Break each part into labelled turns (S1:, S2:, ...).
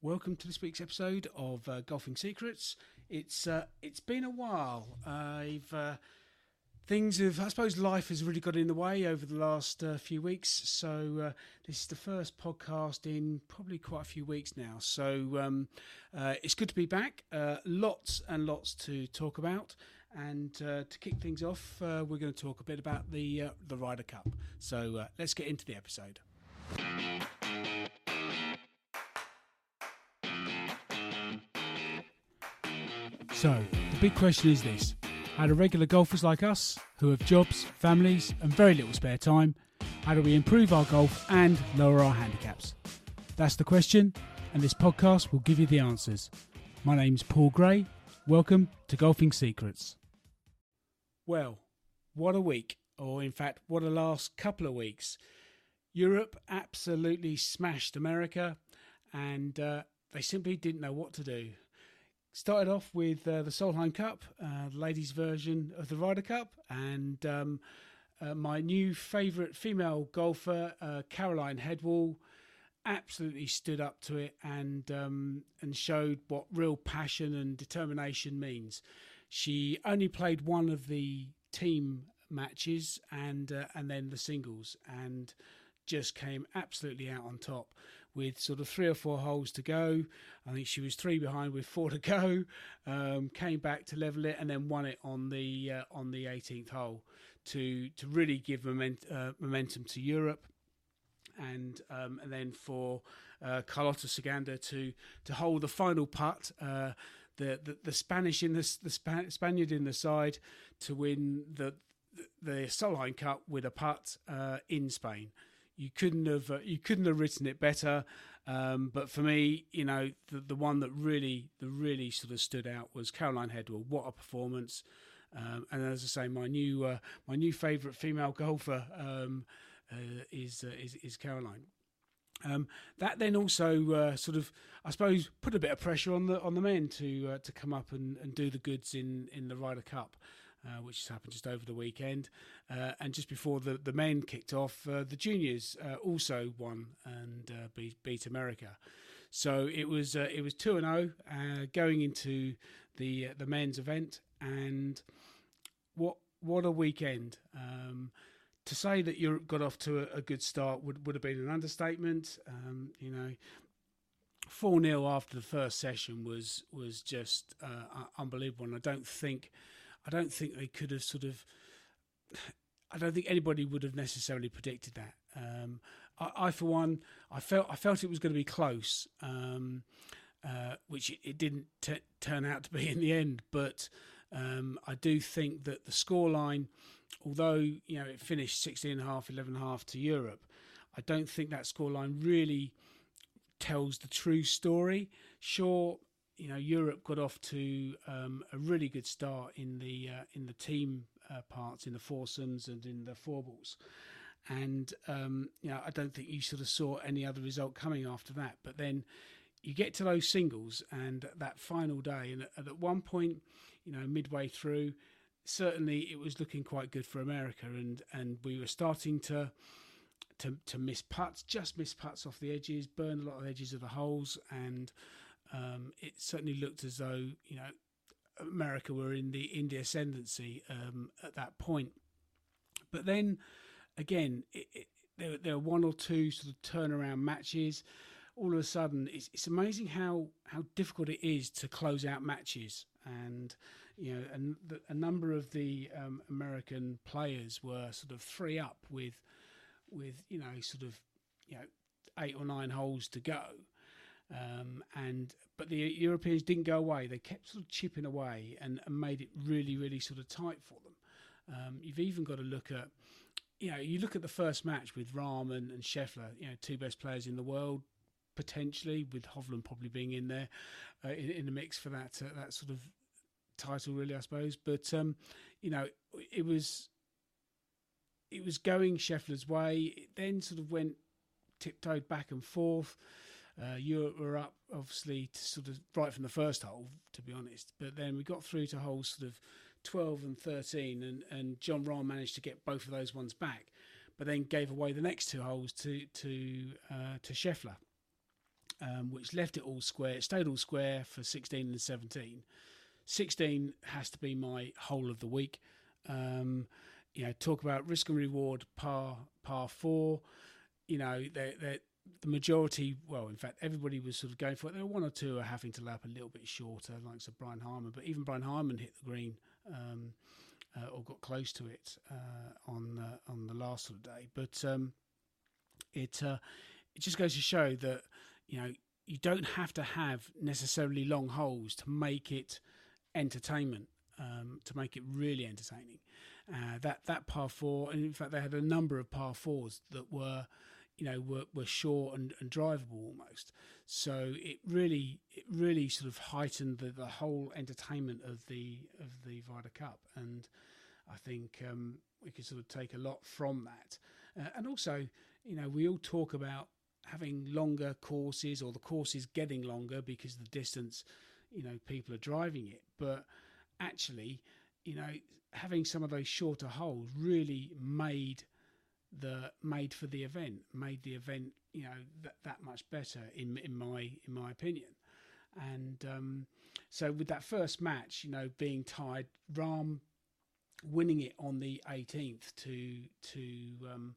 S1: Welcome to this week's episode of uh, Golfing Secrets. It's uh, it's been a while. I've uh, things have, I suppose, life has really got in the way over the last uh, few weeks. So uh, this is the first podcast in probably quite a few weeks now. So um, uh, it's good to be back. lots and lots to talk about. And to kick things off, we're going to talk a bit about the the Ryder Cup. So let's get into the episode. So, the big question is this How do regular golfers like us, who have jobs, families, and very little spare time, how do we improve our golf and lower our handicaps? That's the question, and this podcast will give you the answers. My name's Paul Gray. Welcome to Golfing Secrets. Well, what a week, or in fact, what a last couple of weeks. Europe absolutely smashed America, and uh, they simply didn't know what to do. Started off with uh, the Solheim Cup, uh, the ladies' version of the Ryder Cup, and um, uh, my new favourite female golfer, uh, Caroline Hedwall, absolutely stood up to it and um, and showed what real passion and determination means. She only played one of the team matches and uh, and then the singles, and just came absolutely out on top with sort of three or four holes to go. I think she was three behind with four to go. Um, came back to level it and then won it on the uh, on the 18th hole to to really give moment, uh, momentum to Europe. And um, and then for uh, Carlota Ciganda to to hold the final putt, uh, the, the, the Spanish in the the Spaniard in the side to win the the Solheim Cup with a putt uh, in Spain you couldn't have uh, you couldn't have written it better. Um, but for me, you know, the the one that really the really sort of stood out was Caroline Hedwall. What a performance! Um, and as I say, my new uh, my new favourite female golfer um, uh, is, uh, is is Caroline. Um, that then also uh, sort of, I suppose, put a bit of pressure on the on the men to uh, to come up and, and do the goods in, in the Ryder Cup uh, which has happened just over the weekend. Uh, and just before the, the men kicked off, uh, the juniors uh, also won and uh, beat, beat America. So it was it was two and zero oh, going into the the men's event, and what what a weekend! Um, to say that Europe got off to a, a, good start would, would have been an understatement. Um, you know, four 0 after the first session was was just uh, unbelievable, and I don't think I don't think they could have sort of. I don't think anybody would have necessarily predicted that. Um, I, I, for one, I felt I felt it was going to be close, um, uh, which it, it didn't t- turn out to be in the end. But um, I do think that the scoreline, although you know it finished 16 and a half, 11 and a half to Europe, I don't think that scoreline really tells the true story. Sure, you know Europe got off to um, a really good start in the uh, in the team uh, parts in the foursomes and in the four balls, and um, you know I don't think you sort of saw any other result coming after that. But then you get to those singles and that final day, and at, at one point, you know midway through, certainly it was looking quite good for America, and and we were starting to. To, to miss putts, just miss putts off the edges, burn a lot of edges of the holes, and um, it certainly looked as though you know America were in the in the ascendancy um, at that point. But then again, it, it, there, there were one or two sort of turnaround matches. All of a sudden, it's, it's amazing how, how difficult it is to close out matches. And you know, and the, a number of the um, American players were sort of three up with with you know sort of you know eight or nine holes to go um, and but the Europeans didn't go away. They kept sort of chipping away and, and made it really, really sort of tight for them. Um, you've even got to look at, you know, you look at the first match with Rahm and, and Scheffler, you know, two best players in the world, potentially with Hovland probably being in there uh, in, in, the mix for that uh, that sort of title, really, I suppose. But um, you know, it was it was going Scheffler's way. It then sort of went tiptoed back and forth. Uh, you were up obviously to sort of right from the first hole, to be honest. But then we got through to holes sort of 12 and 13, and, and Jon Rahm managed to get both of those ones back, but then gave away the next two holes to to uh, to Scheffler. um, which left it all square. It stayed all square for 16 and 17. 16 has to be my hole of the week. Um, you know, talk about risk and reward par par four. You know, they they the majority, well, in fact, everybody was sort of going for it. There were one or two are having to lap a little bit shorter, like so Brian Harman, but even Brian Harman hit the green um, uh, or got close to it uh, on uh, on the last sort of day. But um, it uh, it just goes to show that you know you don't have to have necessarily long holes to make it entertainment, um, to make it really entertaining. Uh, that that par four, and in fact, they had a number of par fours that were you know were, were short and, and drivable almost. So it really it really sort of heightened the, the whole entertainment of the of the Ryder Cup. And I think um, we could sort of take a lot from that. Uh, and also you know we all talk about having longer courses or the courses getting longer because the distance you know people are driving it. But actually you know having some of those shorter holes really made the made for the event, made the event you know that that much better in in my in my opinion. And um, so with that first match, you know, being tied, Rahm winning it on the 18th to to um,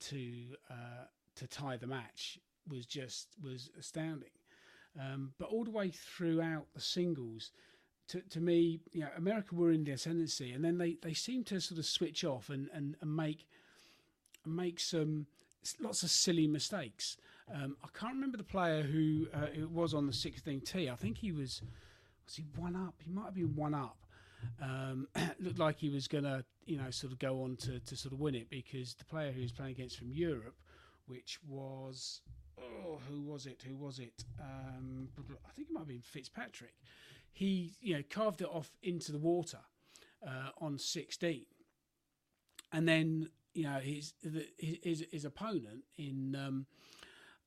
S1: to uh, to tie the match was just was astounding. Um, but all the way throughout the singles, to, to me, you know, America were in the ascendancy, and then they, they seemed to sort of switch off and, and, and make make some lots of silly mistakes. Um, I can't remember the player who uh, it was on the 16 tee. I think he was was he one up? He might have been one up. Um, looked like he was to, you know, sort of go on to, to sort of win it because the player who was playing against from Europe, which was, oh, who was it? Who was it? Um, I think it might have been Fitzpatrick. He, you know, carved it off into the water uh, on 16. And then you know his his his opponent in um,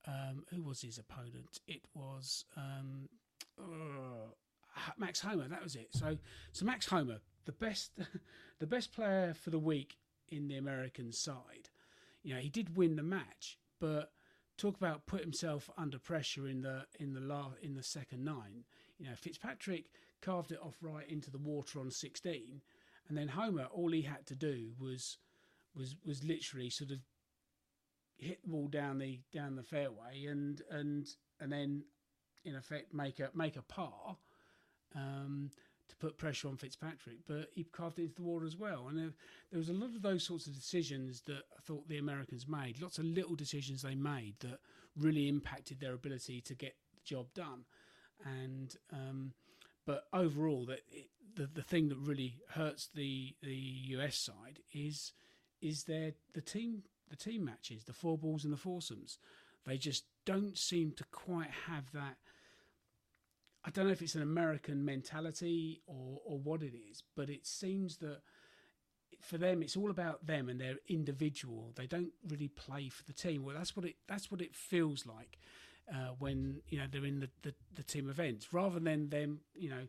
S1: um, who was his opponent? It was um, uh, Max Homa. That was it. So so Max Homa, the best the best player for the week in the American side. You know he did win the match, but talk about put himself under pressure in the in the la- in the second nine. You know Fitzpatrick carved it off right into the water on 16, and then Homa all he had to do was was was literally sort of hit the ball down the down the fairway and and and then in effect make a make a par um, to put pressure on Fitzpatrick, but he carved it into the water as well. And there, there, was a lot of those sorts of decisions that I thought the Americans made. Lots of little decisions they made that really impacted their ability to get the job done. And um, but overall, that the the thing that really hurts the the US side is is there the team the team matches, the four balls and the foursomes. They just don't seem to quite have that. I don't know if it's an American mentality or or what it is, but it seems that for them it's all about them and their individual. They don't really play for the team. Well, that's what it that's what it feels like uh, when you know they're in the, the, the team events, rather than them you know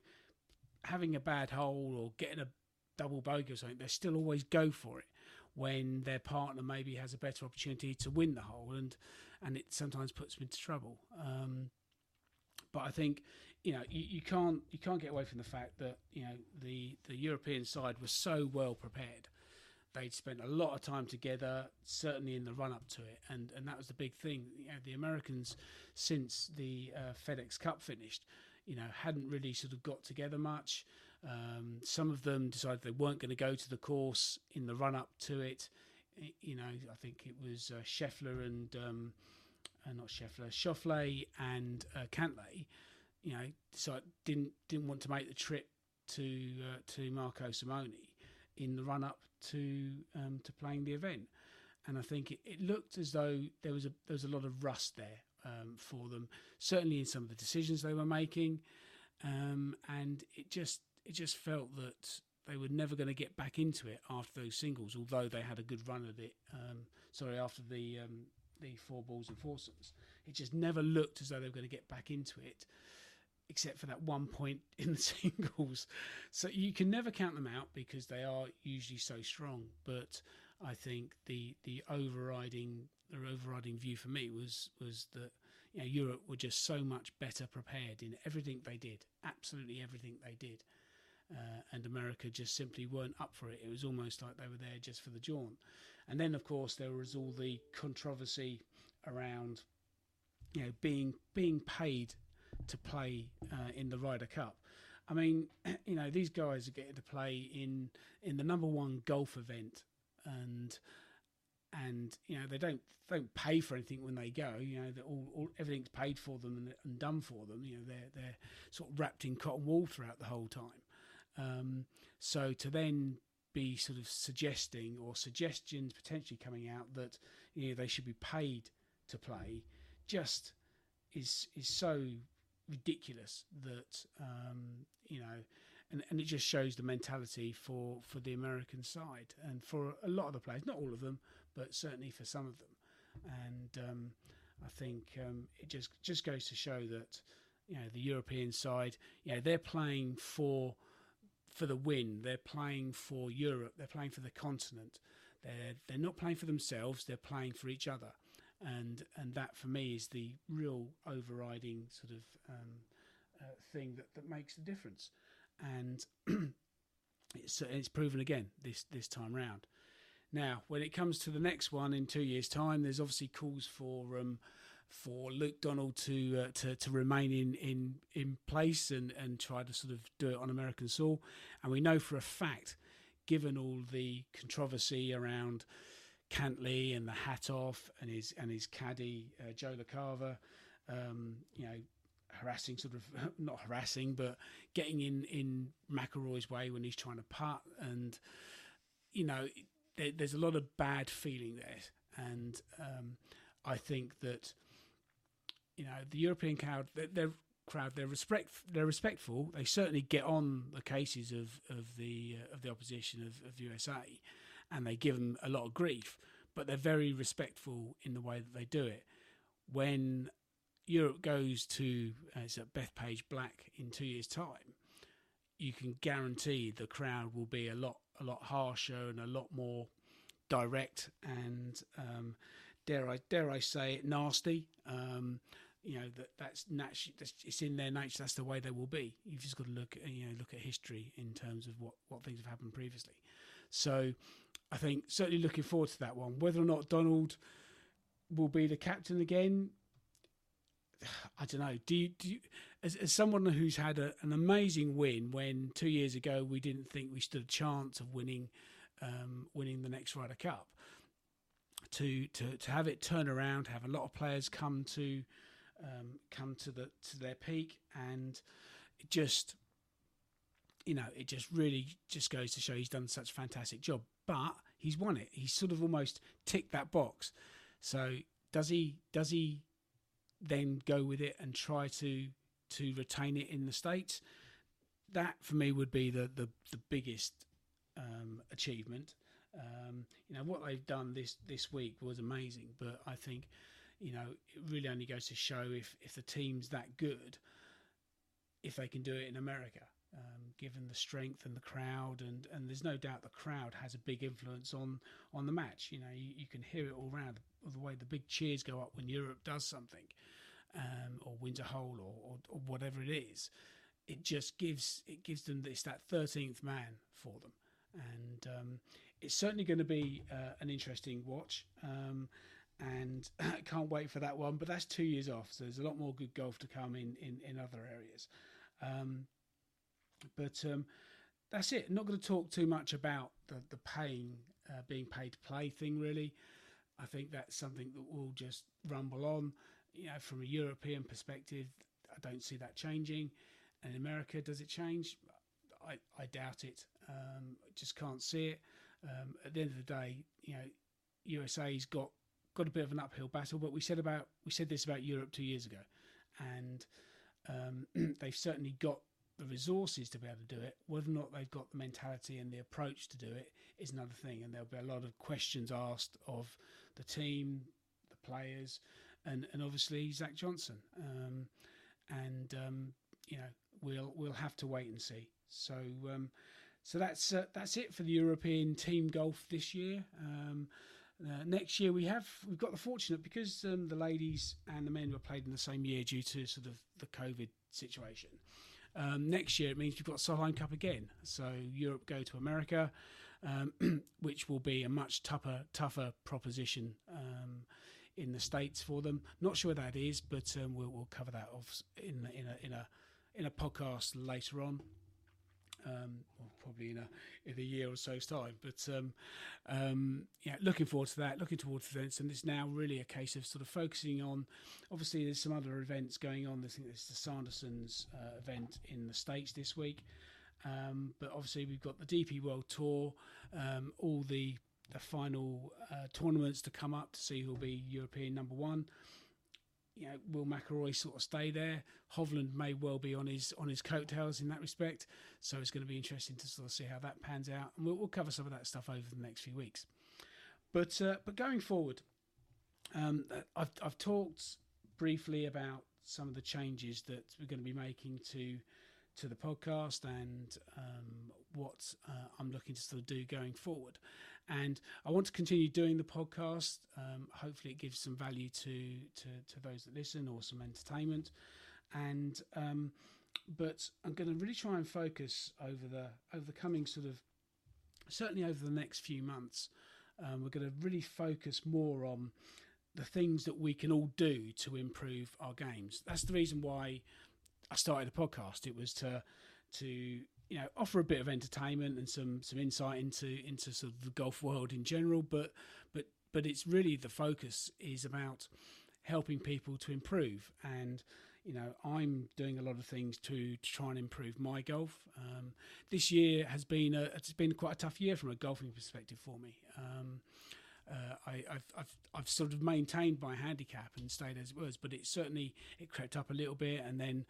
S1: having a bad hole or getting a double bogey or something. They still always go for it when their partner maybe has a better opportunity to win the hole, and and it sometimes puts them into trouble. Um, but I think you know you, you can't you can't get away from the fact that you know the the European side was so well prepared. They'd spent a lot of time together, certainly in the run up to it, and and that was the big thing. You know, the Americans, since the uh, FedEx Cup finished, you know, hadn't really sort of got together much. Um, some of them decided they weren't going to go to the course in the run up to it. You know, I think it was uh, Scheffler and um, uh, not Scheffler, Schauffele and uh, Cantlay. You know, so didn't didn't want to make the trip to uh, to Marco Simone in the run up to um, to playing the event, and I think it, it, looked as though there was a there was a lot of rust there um, for them, certainly in some of the decisions they were making, um, and it just it just felt that they were never going to get back into it after those singles, although they had a good run at it. Um, sorry, after the um, the four balls and foursomes, it just never looked as though they were going to get back into it, except for that one point in the singles. So you can never count them out because they are usually so strong. But I think the the overriding the overriding view for me was was that you know, Europe were just so much better prepared in everything they did, absolutely everything they did. Uh, and America just simply weren't up for it. It was almost like they were there just for the jaunt. And then, of course, there was all the controversy around, you know, being being paid to play uh, in the Ryder Cup. I mean, you know, these guys are getting to play in in the number one golf event, and and you know they don't don't pay for anything when they go. You know, all, all, everything's paid for them and, and, done for them. You know, they're they're sort of wrapped in cotton wool throughout the whole time. Um, so to then be sort of suggesting or suggestions potentially coming out that you know they should be paid to play, just is is so ridiculous that um, you know, and, and it just shows the mentality for for the American side and for a lot of the players, not all of them, but certainly for some of them. And um, I think um, it just just goes to show that you know the European side, you know, they're playing for for the win. They're playing for Europe. They're playing for the continent. They're they're not playing for themselves. They're playing for each other and and that for me is the real overriding sort of um, uh, thing that, that makes the difference, and it's it's proven again this this time round. Now, when it comes to the next one in two years' time, there's obviously calls for um, for Luke Donald to uh, to to remain in, in in place and and try to sort of do it on American soil, and we know for a fact, given all the controversy around Cantlay and the hat off, and his and his caddy uh, Joe LaCava, um, you know, harassing sort of not harassing, but getting in in McIlroy's way when he's trying to putt, and you know, there, there's a lot of bad feeling there, and um, I think that you know the European crowd, they're, crowd, they're respect, they're respectful. They certainly get on the cases of of the uh, of the opposition of, of USA and they give them a lot of grief, but they're very respectful in the way that they do it. When Europe goes to uh, it's at Bethpage Black in two years' time, you can guarantee the crowd will be a lot a lot harsher and a lot more direct and um, dare I dare I say it nasty. Um, you know that that's naturally that's, it's in their nature. That's the way they will be. You've just got to look you know look at history in terms of what what things have happened previously. So I think certainly looking forward to that one. Whether or not Donald will be the captain again, I don't know. Do you, do you, as, as someone who's had a, an amazing win when two years ago we didn't think we stood a chance of winning, um, winning the next Ryder Cup, to to to have it turn around, have a lot of players come to um, come to the to their peak, and it just you know it just really just goes to show he's done such a fantastic job but he's won it. He's sort of almost ticked that box. So does he does he then go with it and try to to retain it in the states? That for me would be the the, the biggest um, achievement. Um, you know what they've done this this week was amazing, but I think you know it really only goes to show if if the team's that good, if they can do it in America um, given the strength and the crowd, and, and there's no doubt the crowd has a big influence on on the match. You know, you, you can hear it all around the way the big cheers go up when Europe does something, um, or wins a hole, or, or, or, whatever it is. It just gives it gives them this that thirteenth man for them, and um, it's certainly going to be uh, an interesting watch. Um, and can't wait for that one. But that's two years off, so there's a lot more good golf to come in in, in other areas. Um, but um, that's it. I'm not going to talk too much about the the paying, uh, being paid to play thing. Really, I think that's something that will just rumble on. You know, from a European perspective, I don't see that changing. And in America, does it change? I, I doubt it. Um, just can't see it. Um, at the end of the day, you know, USA's got got a bit of an uphill battle. But we said about we said this about Europe two years ago, and um, they've certainly got the resources to be able to do it. Whether or not they've got the mentality and the approach to do it is another thing. And there'll be a lot of questions asked of the team, the players, and, and obviously Zach Johnson. Um, and um, you know we'll we'll have to wait and see. So um, so that's uh, that's it for the European team golf this year. Uh, next year we have we've got the fortunate because um, the ladies and the men were played in the same year due to sort of the COVID situation. Um, next year it means we've got Solheim Cup again. So Europe go to America, um, which will be a much tougher tougher proposition um, in the states for them. Not sure that is, but um, we'll, we'll, cover that off in in a in a in a podcast later on um, well, probably in a in a year or so's time. But um, um, yeah, looking forward to that. Looking towards events, and it's now really a case of sort of focusing on. Obviously, there's some other events going on. I think there's the Sanderson's uh, event in the states this week. Um, but obviously, we've got the DP World Tour, um, all the the final uh, tournaments to come up to see who'll be European number one you know, will McIlroy sort of stay there? Hovland may well be on his on his coattails in that respect. So it's going to be interesting to sort of see how that pans out, and we'll, we'll cover some of that stuff over the next few weeks. But uh, but going forward, um, I've I've talked briefly about some of the changes that we're going to be making to to the podcast and um, what uh, I'm looking to sort of do going forward. And I want to continue doing the podcast. Um, hopefully, it gives some value to, to, to those that listen or some entertainment. And um, but I'm going to really try and focus over the over the coming sort of certainly over the next few months. Um, we're going to really focus more on the things that we can all do to improve our games. That's the reason why I started the podcast. It was to to you know offer a bit of entertainment and some some insight into into sort of the golf world in general but but but it's really the focus is about helping people to improve. And you know i'm doing a lot of things to, to try and improve my golf. Um, this year has been a, it's been quite a tough year from a golfing perspective for me. Um, uh, I, have I've, I've sort of maintained my handicap and stayed as it was, but it certainly it crept up a little bit, and then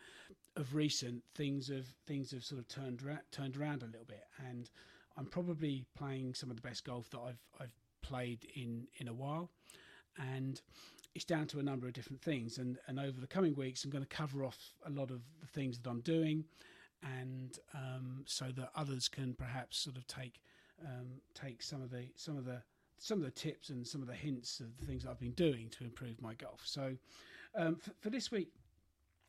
S1: of recent things have things have sort of turned ra- turned around a little bit, and I'm probably playing some of the best golf that I've I've played in in a while, and it's down to a number of different things, and and over the coming weeks I'm going to cover off a lot of the things that I'm doing, and um, so that others can perhaps sort of take um, take some of the some of the some of the tips and some of the hints of the things I've been doing to improve my golf. So, um, for, for, this week,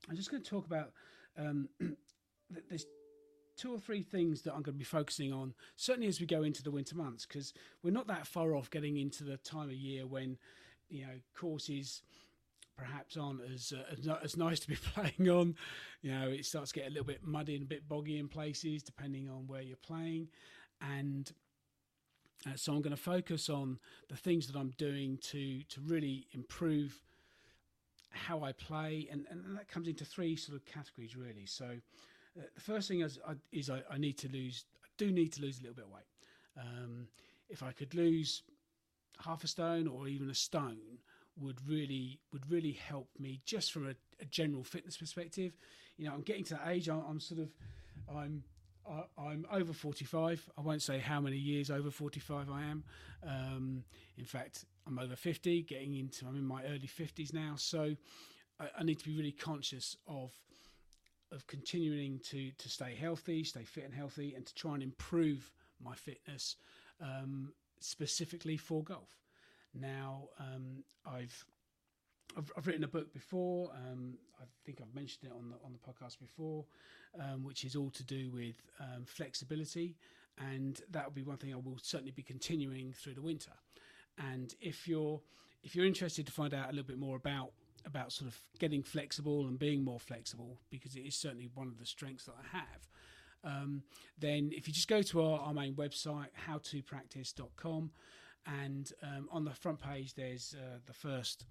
S1: I'm just going to talk about um, there's two or three things that I'm going to be focusing on, certainly as we go into the winter months, because we're not that far off getting into the time of year when you know courses perhaps aren't as uh, as, as nice to be playing on. You know, it starts to get a little bit muddy and a bit boggy in places, depending on where you're playing, and uh, so I'm going to focus on the things that I'm doing to to really improve how I play, and, and that comes into three sort of categories really. So uh, the first thing is, I, is I, I, need to lose, I do need to lose a little bit of weight. Um, if I could lose half a stone or even a stone, would really would really help me just from a, a general fitness perspective. You know, I'm getting to that age. I'm, I'm sort of I'm I, am over 45. I won't say how many years over 45 I am. Um, in fact, I'm over 50, getting into, I'm in my early 50s now. So I, I, need to be really conscious of of continuing to to stay healthy, stay fit and healthy, and to try and improve my fitness um, specifically for golf. Now, um, I've I've, I've, written a book before. Um, I think I've mentioned it on the on the podcast before, um, which is all to do with um, flexibility, and that will be one thing I will certainly be continuing through the winter. And if you're if you're interested to find out a little bit more about about sort of getting flexible and being more flexible, because it is certainly one of the strengths that I have. Um, then if you just go to our, our main website howtopractice.com and um, on the front page there's uh, the first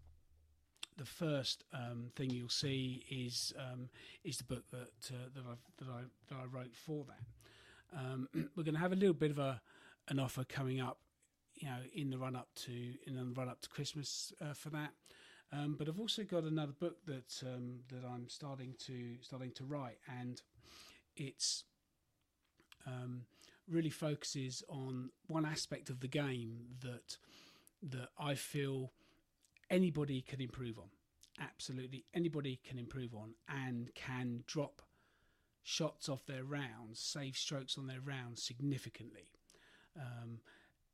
S1: the first um, thing you'll see is um, is the book that uh, that, I, that I that I wrote for that. Um, we're going to have a little bit of a an offer coming up, you know, in the run up to in the run up to Christmas uh, for that. Um, but I've also got another book that um, that I'm starting to starting to write, and it's um, really focuses on one aspect of the game that that I feel anybody can improve on. Absolutely, anybody can improve on and can drop shots off their rounds, save strokes on their rounds significantly. Um,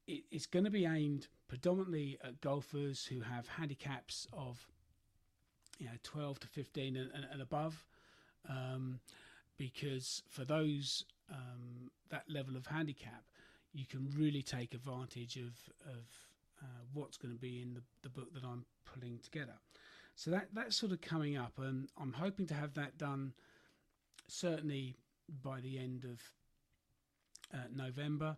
S1: it, it's going to be aimed predominantly at golfers who have handicaps of you know 12 to 15 and, and, and above um, because for those um, that level of handicap you can really take advantage of of uh, what's going to be in the, the book that I'm pulling together so that that's sort of coming up and I'm hoping to have that done certainly by the end of uh, November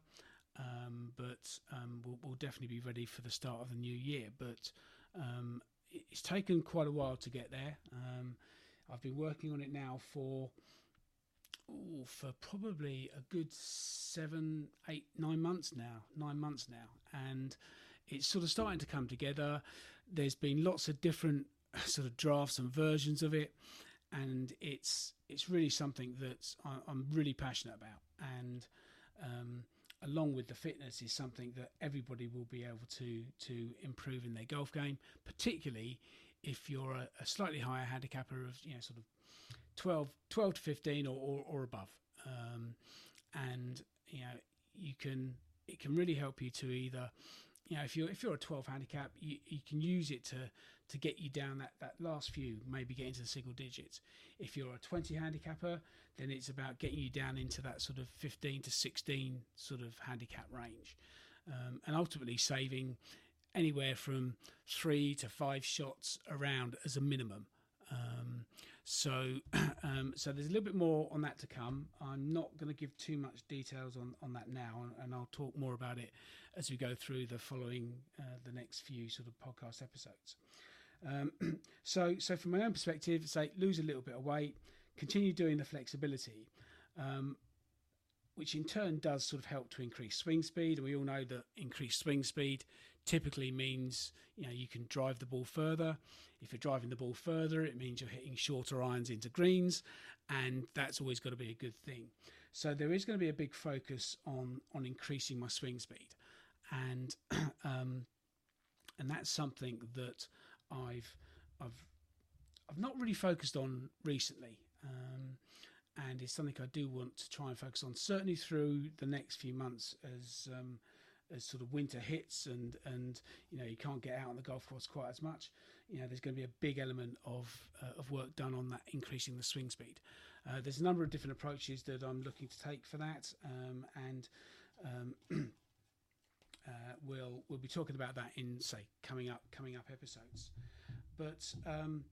S1: um, but um, we'll, we'll, definitely be ready for the start of the new year. But um, it's taken quite a while to get there. Um, I've been working on it now for ooh, for probably a good seven, eight, nine months now. Nine months now, and it's sort of starting to come together. There's been lots of different sort of drafts and versions of it, and it's it's really something that I'm really passionate about. And um, along with the fitness, is something that everybody will be able to to improve in their golf game, particularly if you're a, a slightly higher handicapper of you know sort of 12, 12 to 15 or, or, or above. Um, and you know you can it can really help you to either you know if you're if you're a 12 handicap you, you can use it to to get you down that that last few maybe get into the single digits. If you're a 20 handicapper then it's about getting you down into that sort of 15 to 16 sort of handicap range. Um, and ultimately saving anywhere from three to five shots around as a minimum. Um, so, um, so there's a little bit more on that to come. I'm not going to give too much details on, on that now, and I'll talk more about it as we go through the following uh, the next few sort of podcast episodes. Um, so, so from my own perspective, say lose a little bit of weight, continue doing the flexibility, um, which in turn does sort of help to increase swing speed. And we all know that increased swing speed typically means you know you can drive the ball further. If you're driving the ball further, it means you're hitting shorter irons into greens, and that's always got to be a good thing. So there is going to be a big focus on on increasing my swing speed, and um, and that's something that I've I've I've not really focused on recently. Um, and it's something I do want to try and focus on, certainly through the next few months as um, as sort of winter hits and and you know you can't get out on the golf course quite as much you know there's going to be a big element of uh, of work done on that increasing the swing speed uh, there's a number of different approaches that I'm looking to take for that um, and um, uh, we'll we'll be talking about that in say coming up coming up episodes but um,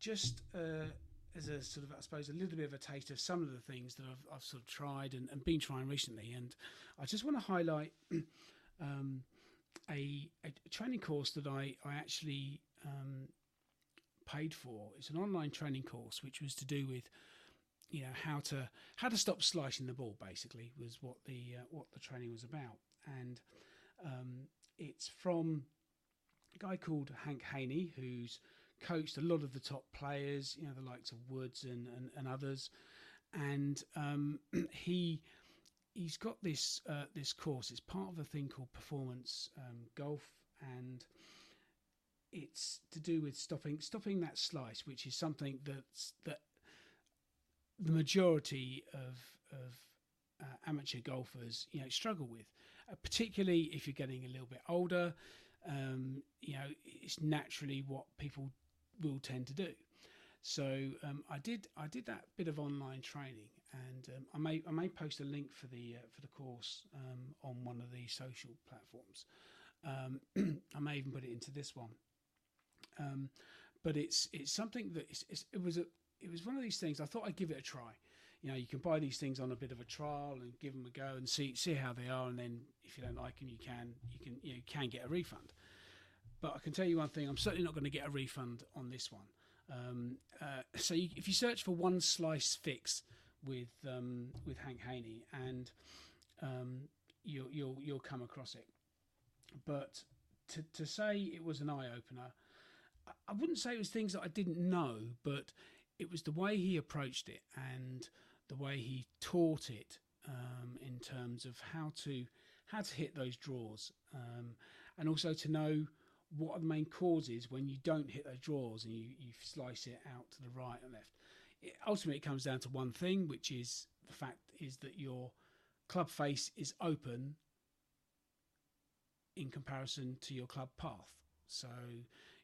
S1: just uh, as a sort of, I suppose, a little bit of a taste of some of the things that I've, I've sort of tried and, and, been trying recently. And I just want to highlight um, a, a, training course that I, I actually um, paid for. It's an online training course which was to do with you know how to how to stop slicing the ball basically was what the uh, what the training was about and um, it's from a guy called Hank Haney who's coached a lot of the top players you know the likes of Woods and and, and others and um, he he's got this uh, this course. It's part of a thing called performance um, golf, and it's to do with stopping stopping that slice, which is something that's that the majority of of uh, amateur golfers you know struggle with, uh, particularly if you're getting a little bit older. Um, you know, it's naturally what people will tend to do. So um, I did I did that bit of online training, and um, I may I may post a link for the uh, for the course um, on one of the social platforms. Um, I may even put it into this one. Um, but it's it's something that it's, it's, it was a it was one of these things. I thought I'd give it a try. You know, you can buy these things on a bit of a trial and give them a go and see see how they are, and then if you don't like them, you can you can you, know, can get a refund. But I can tell you one thing: I'm certainly not going to get a refund on this one. Um, uh, so you, if you search for one slice fix with um, with Hank Haney, and um, you'll you'll you'll come across it. But to to say it was an eye opener, I wouldn't say it was things that I didn't know, but it was the way he approached it and the way he taught it um, in terms of how to how to hit those draws, um, and also to know what are the main causes when you don't hit those draws and you, you slice it out to the right and left ultimately it comes down to one thing, which is the fact is that your club face is open in comparison to your club path. So,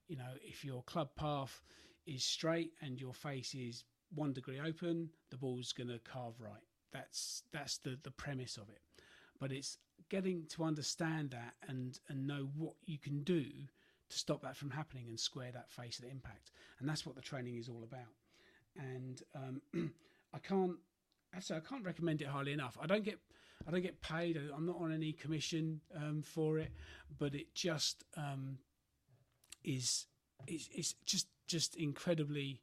S1: you know, if your club path is straight and your face is one degree open, the ball's going to carve right. That's that's the the premise of it. But it's getting to understand that and and know what you can do to stop that from happening and square that face of the impact. And that's what the training is all about. And um, I can't actually I can't recommend it highly enough. I don't get I don't get paid. I'm not on any commission um, for it, but it just um, is it's, it's just just incredibly.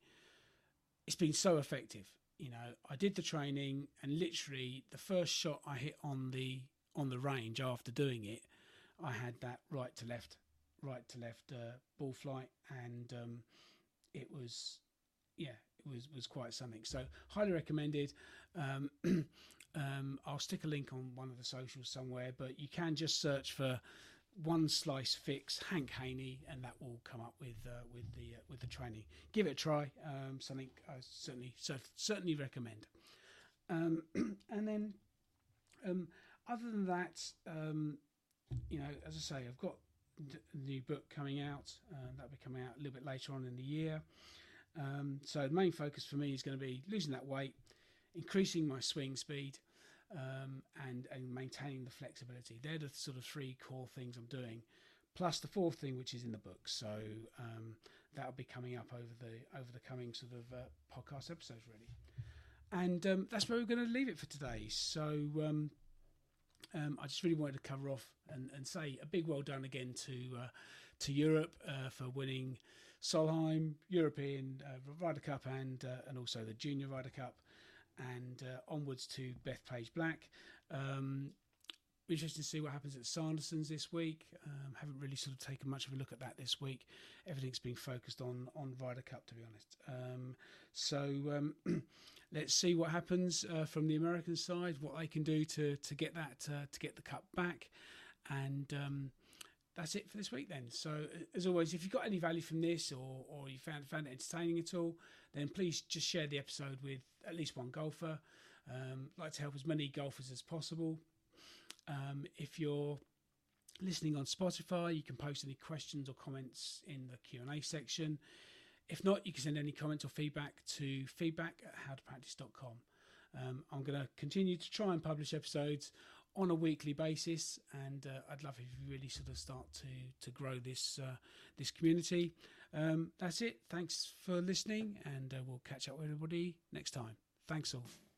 S1: It's been so effective. You know, I did the training, and literally the first shot I hit on the on the range after doing it, I had that right to left, right to left uh, ball flight, and um, it was, yeah, was was quite something. So highly recommended. Um, um, I'll stick a link on one of the socials somewhere, but you can just search for one slice fix Hank Haney, and that will come up with uh, with the uh, with the training. Give it a try. Um, something I certainly certainly recommend. Um, and then, um, other than that, um, you know, as I say, I've got the new book coming out. Uh, that'll be coming out a little bit later on in the year. Um, so the main focus for me is going to be losing that weight, increasing my swing speed, um, and and maintaining the flexibility. They're the sort of three core things I'm doing, plus the fourth thing which is in the book. So um, that'll be coming up over the over the coming sort of uh, podcast episodes, really. And um, that's where we're going to leave it for today. So um, um, I just really wanted to cover off and, and say a big well done again to uh, to Europe uh, for winning Solheim European uh, Ryder Cup and uh, and also the Junior Ryder Cup, and uh, onwards to Bethpage Black. Um, interesting to see what happens at Sanderson's this week. Um, haven't really sort of taken much of a look at that this week. Everything's been focused on on Ryder Cup, to be honest. Um, so um, let's see what happens uh, from the American side, what they can do to to get that uh, to get the cup back, and um, that's it for this week then. So as always, if you've got any value from this or or you found found it entertaining at all, then please just share the episode with at least one golfer. Um, like to help as many golfers as possible. Um, if you're listening on Spotify, you can post any questions or comments in the Q and A section. If not, you can send any comments or feedback to feedback at howtopractice.com. Um, I'm going to continue to try and publish episodes on a weekly basis, and uh, I'd love if you really sort of start to to grow this uh, this community. Um, that's it. Thanks for listening, and uh, we'll catch up with everybody next time. Thanks all.